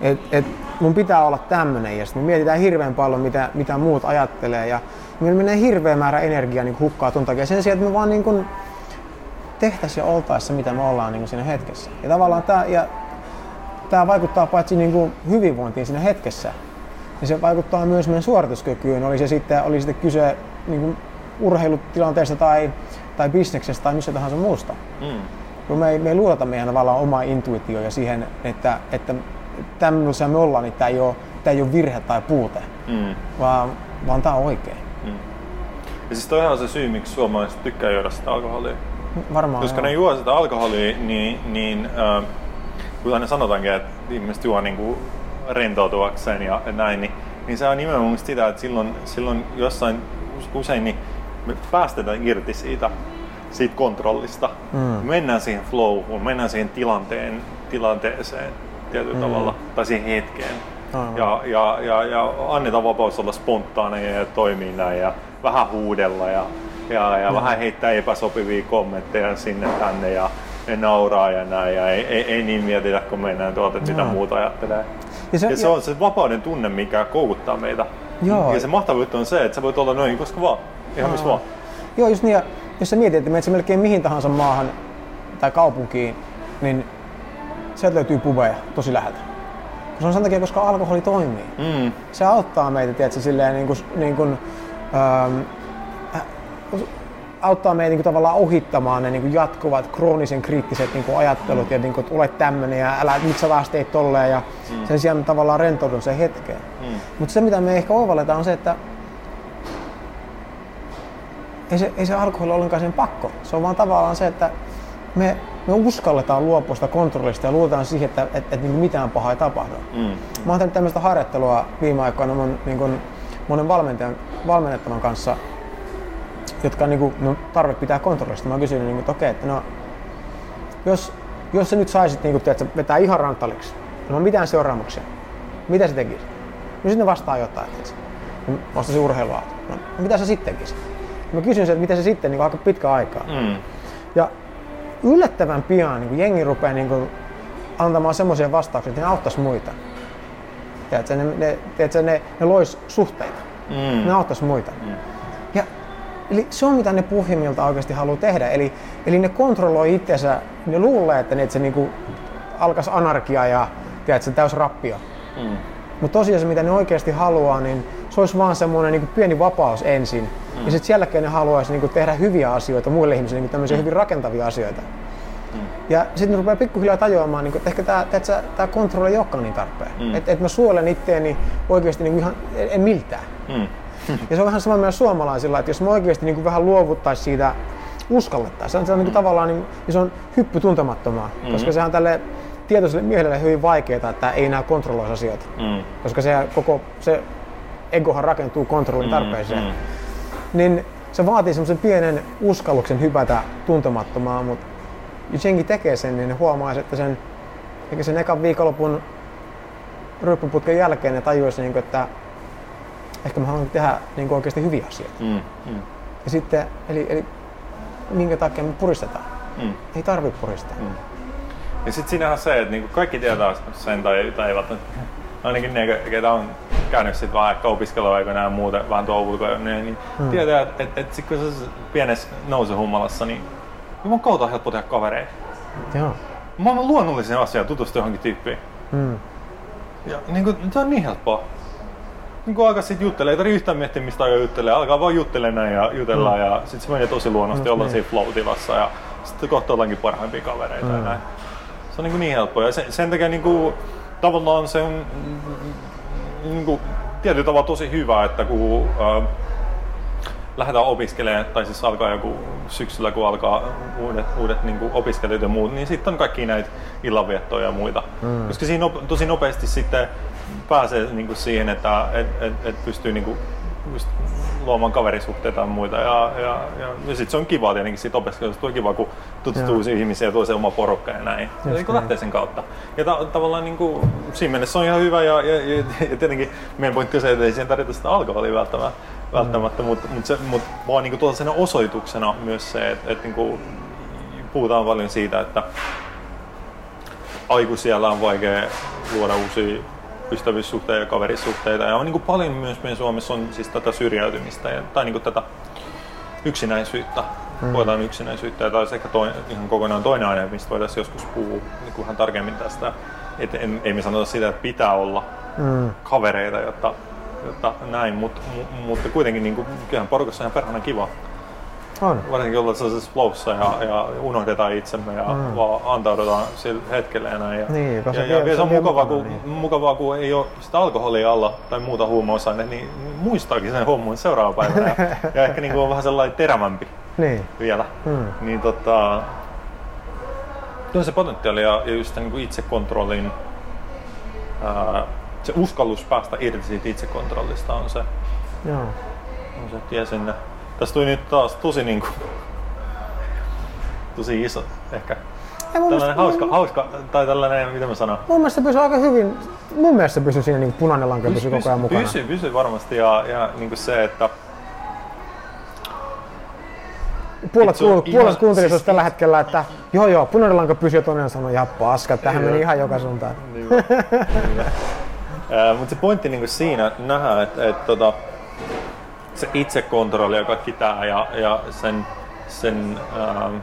Et, et mun pitää olla tämmönen ja sitten me mietitään hirveän paljon, mitä, mitä muut ajattelee. Ja meillä menee hirveä määrä energiaa niin hukkaa ton takia. Sen sijaan, että me vaan niin kuin tehtäisiin ja oltaisiin se, mitä me ollaan niin siinä hetkessä. Ja tavallaan tämä, ja tämä vaikuttaa paitsi niin kuin hyvinvointiin siinä hetkessä, niin se vaikuttaa myös meidän suorituskykyyn. Oli se sitten, oli sitten kyse niin kuin urheilutilanteesta tai, tai bisneksestä tai missä tahansa muusta. Mm. Kun me ei, me ei luoteta meidän tavallaan omaa intuitioon ja siihen, että, että tämmöisiä me ollaan, niin tämä ei ole, tämä ei ole virhe tai puute, Mm. vaan, vaan tämä on oikein. Ja siis toihan on se syy, miksi suomalaiset tykkää juoda sitä alkoholia. Varmaan Koska joo. ne juo sitä alkoholia, niin, niin äh, kun aina sanotaankin, että ihmiset juo niin kuin rentoutuakseen ja näin, niin, niin se on nimenomaan sitä, että silloin, silloin jossain usein niin me päästetään irti siitä, siitä kontrollista. Mm. Mennään siihen flowhun, mennään siihen tilanteen, tilanteeseen tietyllä mm. tavalla, tai siihen hetkeen. Aivan. Ja, ja, ja, ja annetaan vapaus olla spontaaneja ja toimia näin ja vähän huudella ja, ja, ja vähän heittää epäsopivia kommentteja sinne tänne ja ne nauraa ja näin ja ei, ei, ei niin mietitä kun mennään tuolta, että mitä Joo. muuta ajattelee. Ja Ja se- ja se on se vapauden tunne, mikä koukuttaa meitä. Joo. Ja se mahtava juttu on se, että sä voit olla noin koska vaan, ihan missä vaan. Joo, just niin. Ja jos sä mietit, että menet melkein mihin tahansa maahan tai kaupunkiin, niin sieltä löytyy pubeja tosi läheltä. Se on sen takia, koska alkoholi toimii. Mm. Se auttaa meitä, tiedätkö, silleen niin kuin, niin kuin, ähm, äh, auttaa meitä niin kuin, tavallaan ohittamaan ne niin kuin jatkuvat kroonisen kriittiset niin kuin ajattelut ja niin kuin, että olet tämmöinen ja älä, miksi sä taas teet tolleen ja Mm. sen sijaan tavallaan rentoudun sen hetkeen. Mutta se mitä me ehkä oivalletaan on se, että ei se, ei se alkoholi ollenkaan sen pakko. Se on vaan tavallaan se, että me, me uskalletaan luopua sitä kontrollista ja luotetaan siihen, että et, et, niin mitään pahaa ei tapahdu. Mm. Mä oon tehnyt tämmöistä harjoittelua viime aikoina mun, niin monen valmentajan, valmennettavan kanssa, jotka on niin kun, no, tarve pitää kontrollista. Mä oon kysynyt, niin kun, että okei, että no, jos, jos sä nyt saisit niin kun, tiedätkö, vetää ihan rantaliksi, ilman mitään seuraamuksia, mitä sä tekisit? No sitten ne vastaa jotain. No, Vastasin urheilua. No, mitä sä sitten tekisit? Mä kysyn sen, että mitä se sitten niin aika pitkä aikaa. Mm. Ja yllättävän pian niin kuin jengi rupeaa niin kuin, antamaan semmoisia vastauksia, että ne auttaisi muita. Tiedätkö, ne, ne, tiedätkö, ne, ne lois suhteita. Mm. Ne auttaisi muita. Ja, eli se on mitä ne pohjimmilta oikeasti haluaa tehdä. Eli, eli ne kontrolloi itsensä, ne luulee, että ne, että se niin kuin, alkaisi anarkia ja tiedätkö, täys rappio. Mm. Mutta tosiaan se, mitä ne oikeasti haluaa, niin se olisi vaan semmoinen niin pieni vapaus ensin. Mm. Ja sitten sen jälkeen ne haluaisi niin tehdä hyviä asioita muille ihmisille, niin tämmöisiä mm. hyvin rakentavia asioita. Mm. Ja sitten ne rupeaa pikkuhiljaa tajuamaan, niin kuin, että ehkä tämä, tämä kontrolli ei olekaan niin tarpeen. Mm. Että et mä suojelen itteeni oikeasti niin kuin ihan, en, en miltään. Mm. Ja se on vähän sama myös suomalaisilla, että jos me oikeasti niin kuin vähän luovuttaisiin siitä, uskallettaisiin. Se on, se on niin kuin tavallaan niin, niin se on hyppy tuntemattomaan, mm-hmm. koska se on tälle tietoiselle miehelle hyvin vaikeaa, että ei enää kontrolloisi asioita. Mm. Koska se koko se egohan rakentuu kontrollin tarpeeseen. mm. Niin se vaatii semmoisen pienen uskalluksen hypätä tuntemattomaan, mutta jos jengi tekee sen, niin ne huomaa, että sen, eikä sen ekan viikonlopun ryppyputken jälkeen ne tajuisi, niin kuin, että ehkä mä haluan tehdä niin kuin oikeasti hyviä asioita. Mm. Mm. Ja sitten, eli, eli minkä takia me puristetaan. Mm. Ei tarvi puristaa. Mm. Ja sitten siinähän on se, että niinku kaikki tietää sen tai, tai eivät, ainakin ne, ketä on käynyt sit vähän ehkä opiskeluaikoina ja muuten vähän tuolla ulkoa, niin, niin mm. tietää, että et, et sit kun sä pienessä nousehummalassa, niin juman kautta on helppo tehdä kavereita. Joo. Mä oon luonnollisen asian tutustua johonkin tyyppiin. Mm. Ja niin kuin, se on niin helppoa. Niin kuin alkaa sitten juttelemaan, ei tarvitse yhtään miettiä mistä aikaa juttelee, alkaa vaan juttelemaan ja jutellaan mm. ja sitten se menee tosi luonnosti, mm, ollaan niin. siinä flow-tilassa ja sitten kohta ollaankin parhaimpia kavereita mm. ja näin. Se on niin, kuin niin helppoa ja sen, sen takia niin kuin, tavallaan se on niin kuin, tietyllä tavalla tosi hyvä, että kun äh, lähdetään opiskelemaan, tai siis alkaa joku syksyllä, kun alkaa uudet, uudet niin kuin opiskelijat ja muut, niin sitten on kaikki näitä illanviettoja ja muita. Mm. Koska siinä op, tosi nopeasti sitten pääsee niin kuin siihen, että et, et, et pystyy niin kuin, just luomaan kaverisuhteita ja muita. Ja, ja, ja, ja sitten se on kiva tietenkin siitä opiskelusta. On kiva, kun tutustuu uusiin ihmisiin ja tuo se oma porukka ja näin. Ja niin lähtee sen kautta. Ja ta- tavallaan niin kuin, siinä mielessä se on ihan hyvä. Ja, ja, ja, ja tietenkin meidän pointti on se, että ei siihen tarvita sitä alkoholia välttämättä. välttämättä mm. mutta mut se, mut vaan niin kuin osoituksena myös se, että, että niin kuin, puhutaan paljon siitä, että aikuisilla on vaikea luoda uusia ystävyyssuhteita ja kaverisuhteita. Ja on niin kuin paljon myös meidän Suomessa on siis tätä syrjäytymistä ja, tai niin kuin tätä yksinäisyyttä. Mm. Puhutaan yksinäisyyttä ja olisi ehkä toinen, ihan kokonaan toinen aihe, mistä voitaisiin joskus puhua niin kuin vähän tarkemmin tästä. Et en, ei me sanota sitä, että pitää olla mm. kavereita, jotta, jotta näin, mutta, mutta kuitenkin niin kuin, kyllähän porukassa on ihan perhana kiva. On. Varsinkin ollaan sellaisessa flowssa ja, ja unohdetaan itsemme ja mm. vaan antaudutaan sille hetkelle ja näin. Ja, niin, ja, ja, ja se on mukavaa, kun, niin. mukavaa, kun ei ole sitä alkoholia alla tai muuta huumausaine, niin muistaakin sen hommun seuraava päivänä. ja, ja ehkä niin kuin on vähän sellainen terävämpi niin. vielä. Mm. Niin tota, se potentiaali ja, ja just niin kuin itsekontrollin, ää, se uskallus päästä irti siitä itsekontrollista on se, Joo. on se tie sinne. Tässä tuli nyt taas tosi niinku, tosi iso ehkä. Ei, tällainen mielestä, hauska, mun... hauska, tai tällainen, mitä mä sanon? Mun mielestä se pysyy aika hyvin, mun mielestä se pysyy siinä niin punainen lanka pysyy koko ajan mukana. Pysyy, pysyy varmasti ja, ja niin kuin se, että puolet, kuul, puolet kuuntelisi siis... tällä hetkellä, että joo joo, punainen lanka pysyy ja toinen sanoi, ja paska, tähän meni ihan joka suuntaan. Niin, Mutta se pointti niin siinä nähdä, että, että tota, se itsekontrolli ja kaikki tämä ja, ja sen, sen ähm,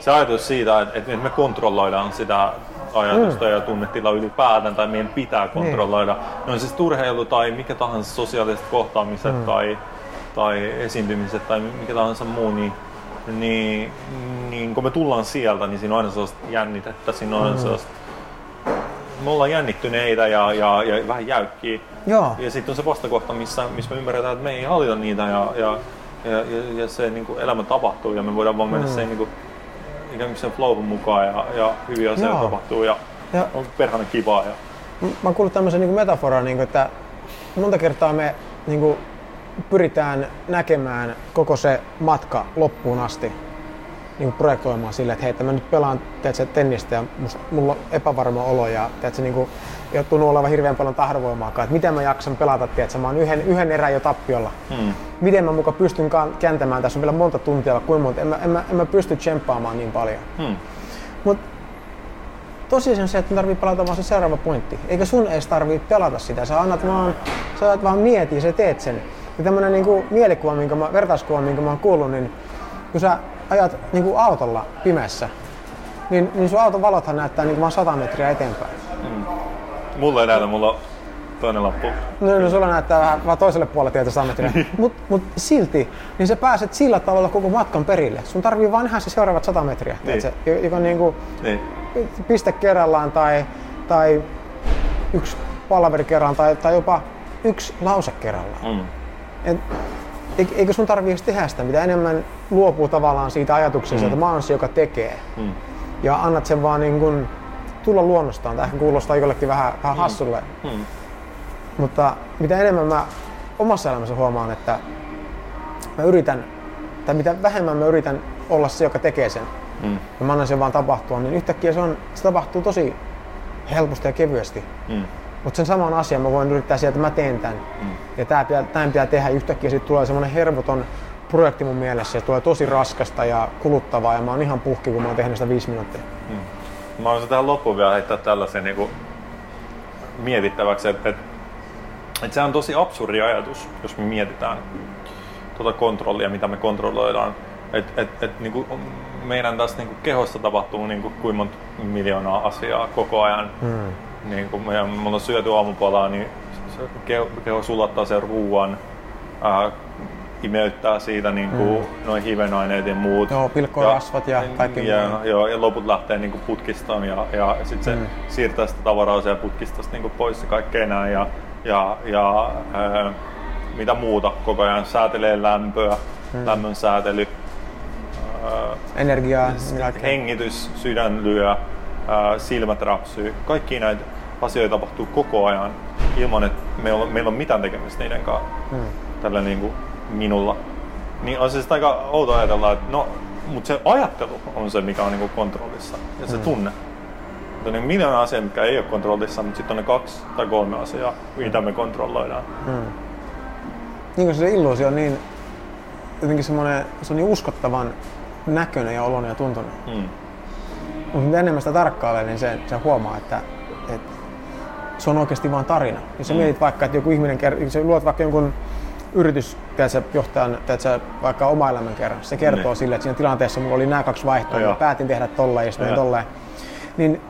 se ajatus siitä, että, että me kontrolloidaan sitä ajatusta mm. ja tunnetilaa ylipäätään tai meidän pitää niin. kontrolloida. Niin. Ne on siis turheilu tai mikä tahansa sosiaaliset kohtaamiset mm. tai, tai esiintymiset tai mikä tahansa muu, niin, niin, niin kun me tullaan sieltä, niin siinä on aina sellaista jännitettä, siinä on aina mm. sellaista me ollaan jännittyneitä ja, ja, ja vähän jäykkiä. Joo. Ja sitten on se vastakohta, missä, missä me ymmärretään, että me ei hallita niitä ja, ja, ja, ja, ja se niin kuin elämä tapahtuu ja me voidaan vaan mennä mm. sen, niin kuin, ikään kuin sen flowhun mukaan ja, ja hyviä asioita Joo. tapahtuu ja, ja on perhana kivaa. Ja... Mä oon kuullut tämmöisen niin metaforan, niin kuin, että monta kertaa me niin kuin, pyritään näkemään koko se matka loppuun asti niin projektoimaan silleen, että hei, että mä nyt pelaan teetkö, tennistä ja musta, mulla on epävarma olo ja teetkö, niin kuin, ei ole tunnu olevan hirveän paljon tahdonvoimaakaan, että miten mä jaksan pelata, tiedätkö, mä oon yhden, yhden erän jo tappiolla. Hmm. Miten mä muka pystyn kääntämään, tässä on vielä monta tuntia, kuinka monta, en mä, en mä, en mä pysty tsemppaamaan niin paljon. Hmm. Mut tosiaan se, että tarvii pelata vaan se seuraava pointti. Eikä sun edes tarvii pelata sitä, sä annat vaan, sä annat vaan mietiä, sä teet sen. Ja tämmönen niin mielikuva, minkä mä, vertauskuva, minkä mä oon kuullut, niin kun sä ajat niin kuin autolla pimeässä, niin, niin sun auton valothan näyttää niin kuin vaan 100 metriä eteenpäin. Mm. Mulla ei näytä, mulla on toinen lappu. No, no sulla näyttää vähän, vaan toiselle puolelle tietä 100 metriä. Niin. mut, mut silti, niin sä pääset sillä tavalla koko matkan perille. Sun tarvii vain nähdä se seuraavat 100 metriä. Niin. Se, joka niin kuin niin. piste kerrallaan tai, tai yksi palaveri kerran tai, tai jopa yksi lause kerrallaan. Mm. Et, eikö sun tarvii tehdä sitä, mitä enemmän luopuu tavallaan siitä ajatuksesta, mm. että mä oon se, joka tekee. Mm. Ja annat sen vaan niin kun tulla luonnostaan. Tämä ehkä kuulostaa jollekin vähän, vähän mm. hassulle. Mm. Mutta mitä enemmän mä omassa elämässä huomaan, että mä yritän, tai mitä vähemmän mä yritän olla se, joka tekee sen, mm. ja mä annan sen vaan tapahtua, niin yhtäkkiä se, on, se tapahtuu tosi helposti ja kevyesti. Mm. Mutta sen saman asian mä voin yrittää sieltä, että mä teen tämän. Mm. Ja tämä pitää, tämän pitää tehdä yhtäkkiä, siitä tulee semmoinen hervoton projekti mun mielessä ja tulee tosi raskasta ja kuluttavaa ja mä oon ihan puhki, kun mä oon tehnyt sitä viisi minuuttia. Mä haluaisin tähän loppuun vielä heittää tällaisen niin kuin mietittäväksi, että, että, että se on tosi absurdi ajatus, jos me mietitään tuota kontrollia, mitä me kontrolloidaan. Et, et, et, niin kuin meidän tässä niin kuin kehossa tapahtuu niin kuin kuinka monta miljoonaa asiaa koko ajan. Hmm. Niin kuin me, me ollaan syöty aamupalaa, niin se keho, keho sulattaa sen ruoan, ää, imeyttää siitä niin kuin mm. noin hivenaineet ja muut. Joo, pilkkorasvat ja, ja kaikki ja, muu. Joo, ja loput lähtee niin kuin putkistaan ja, ja sitten se mm. siirtää sitä tavaraa siellä putkistasta niin kuin pois ja kaikkea näin. Ja, ja, ja ää, mitä muuta koko ajan säätelee lämpöä, mm. lämmön säätely. Ää, Energiaa. Hengitys, sydän lyö, silmät rapsyy. Kaikki näitä asioita tapahtuu koko ajan ilman, että meillä on, meillä on mitään tekemistä niiden kanssa. Mm. Tällä niin kuin minulla. Niin on se sitten aika outo ajatella, että no, mutta se ajattelu on se, mikä on niinku kontrollissa ja se mm. tunne. Mutta niin miljoona asiaa, mikä ei ole kontrollissa, mutta sitten on ne kaksi tai kolme asiaa, mitä me kontrolloidaan. Mm. Niin kuin se illuusio on niin jotenkin semmoinen, se on niin uskottavan näköinen ja oloinen ja tuntunen. Mm. Mutta mitä enemmän sitä tarkkailee, niin se, se huomaa, että, että se on oikeasti vain tarina. Jos sä mm. mietit vaikka, että joku ihminen, jos sä luot vaikka jonkun yritys tiedätkö, johtajan tiedätkö, vaikka oma elämän kerran, se kertoo niin. sille, että siinä tilanteessa mulla oli nämä kaksi vaihtoehtoa, mä päätin tehdä tolleen ja sitten tolleen. Niin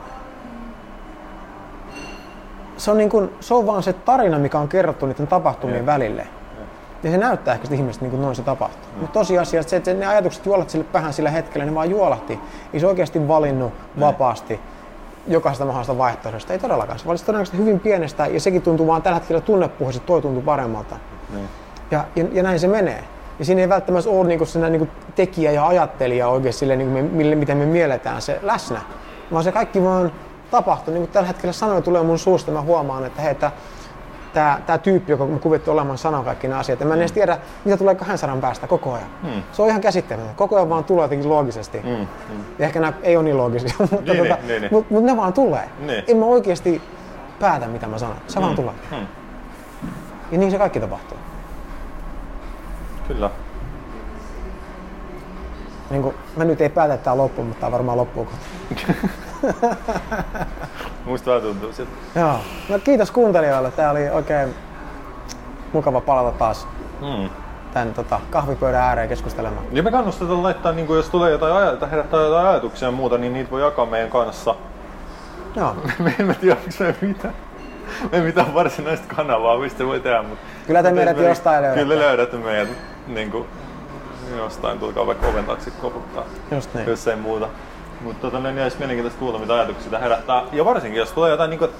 se on, niin kuin, se on vaan se tarina, mikä on kerrottu niiden tapahtumien ja. välille. Ja se näyttää ehkä ihmiset niin kuin noin se tapahtuu. Mm. Mutta tosiasiassa se, että ne ajatukset juolat sille päähän sillä hetkellä, ne vaan juolahti. Ei se oikeasti valinnut mm. vapaasti jokaisesta mahdollisesta vaihtoehdosta. Ei todellakaan. Se valitsi todennäköisesti hyvin pienestä ja sekin tuntuu vaan tällä hetkellä tunnepuheessa, että toi tuntuu paremmalta. Mm. Ja, ja, ja näin se menee. Ja siinä ei välttämättä ole niin kuin niin kuin tekijä ja ajattelija oikein sille, niin kuin me, miten me mielletään se läsnä, vaan se kaikki vaan tapahtuu. Niin kuin tällä hetkellä sanoja tulee mun suusta, mä huomaan, että hei, tämä, tämä tyyppi, joka mä kuvittu olemaan, sanoo kaikki nämä asiat. Ja mä en edes mm. tiedä, mitä tulee 200 päästä koko ajan. Mm. Se on ihan käsittämätöntä. Koko ajan vaan tulee jotenkin loogisesti. Mm. Mm. Ja ehkä nämä ei ole niin loogisia, mutta, niin, tuota, niin, niin. mutta, mutta ne vaan tulee. Niin. En mä oikeasti päätä, mitä mä sanon. Se mm. vaan tulee. Mm. Ja niin se kaikki tapahtuu. Kyllä. Niin kuin, mä nyt ei päätä, että tämä loppu, mutta tämä varmaan loppuu Muista vähän tuntuu siltä. Joo. No kiitos kuuntelijoille. Tämä oli oikein mukava palata taas mm. tämän tota, kahvipöydän ääreen keskustelemaan. Ja me kannustetaan laittaa, niin jos tulee jotain ajatuksia, herättää jotain ajatuksia ja muuta, niin niitä voi jakaa meidän kanssa. Joo. me emme tiedä, onko me mitään. Me ei mitään varsinaista kanavaa, mistä voi tehdä, mutta... Kyllä te meidät jostain löydätte. Kyllä löydätte meidät niin kuin, jostain, tulkaa vaikka oven taakse koputtaa, Just niin. jos ei muuta. Mutta tota, niin olisi mielenkiintoista kuulla, mitä ajatuksia sitä herättää. Ja varsinkin, jos tulee jotain, niin kuin,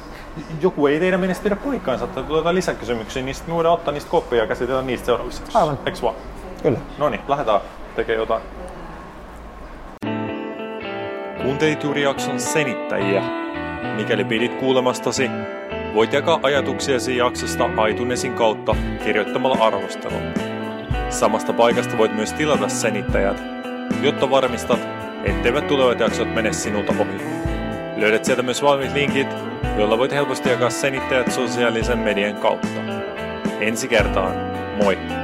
joku ei teidän mielestä pidä paikkaansa tai tulee jotain lisäkysymyksiä, niin sitten me voidaan ottaa niistä koppia ja käsitellä niistä seuraavissa. Aivan. Eiks vaan? Kyllä. No niin, lähdetään tekemään jotain. Kuuntelit juuri jakson senittäjiä. Mikäli pidit kuulemastasi, voit jakaa ajatuksiasi jaksosta iTunesin kautta kirjoittamalla arvostelun. Samasta paikasta voit myös tilata senittäjät, jotta varmistat, etteivät tulevat jaksot mene sinulta ohi. Löydät sieltä myös valmiit linkit, joilla voit helposti jakaa senittäjät sosiaalisen median kautta. Ensi kertaan, moi!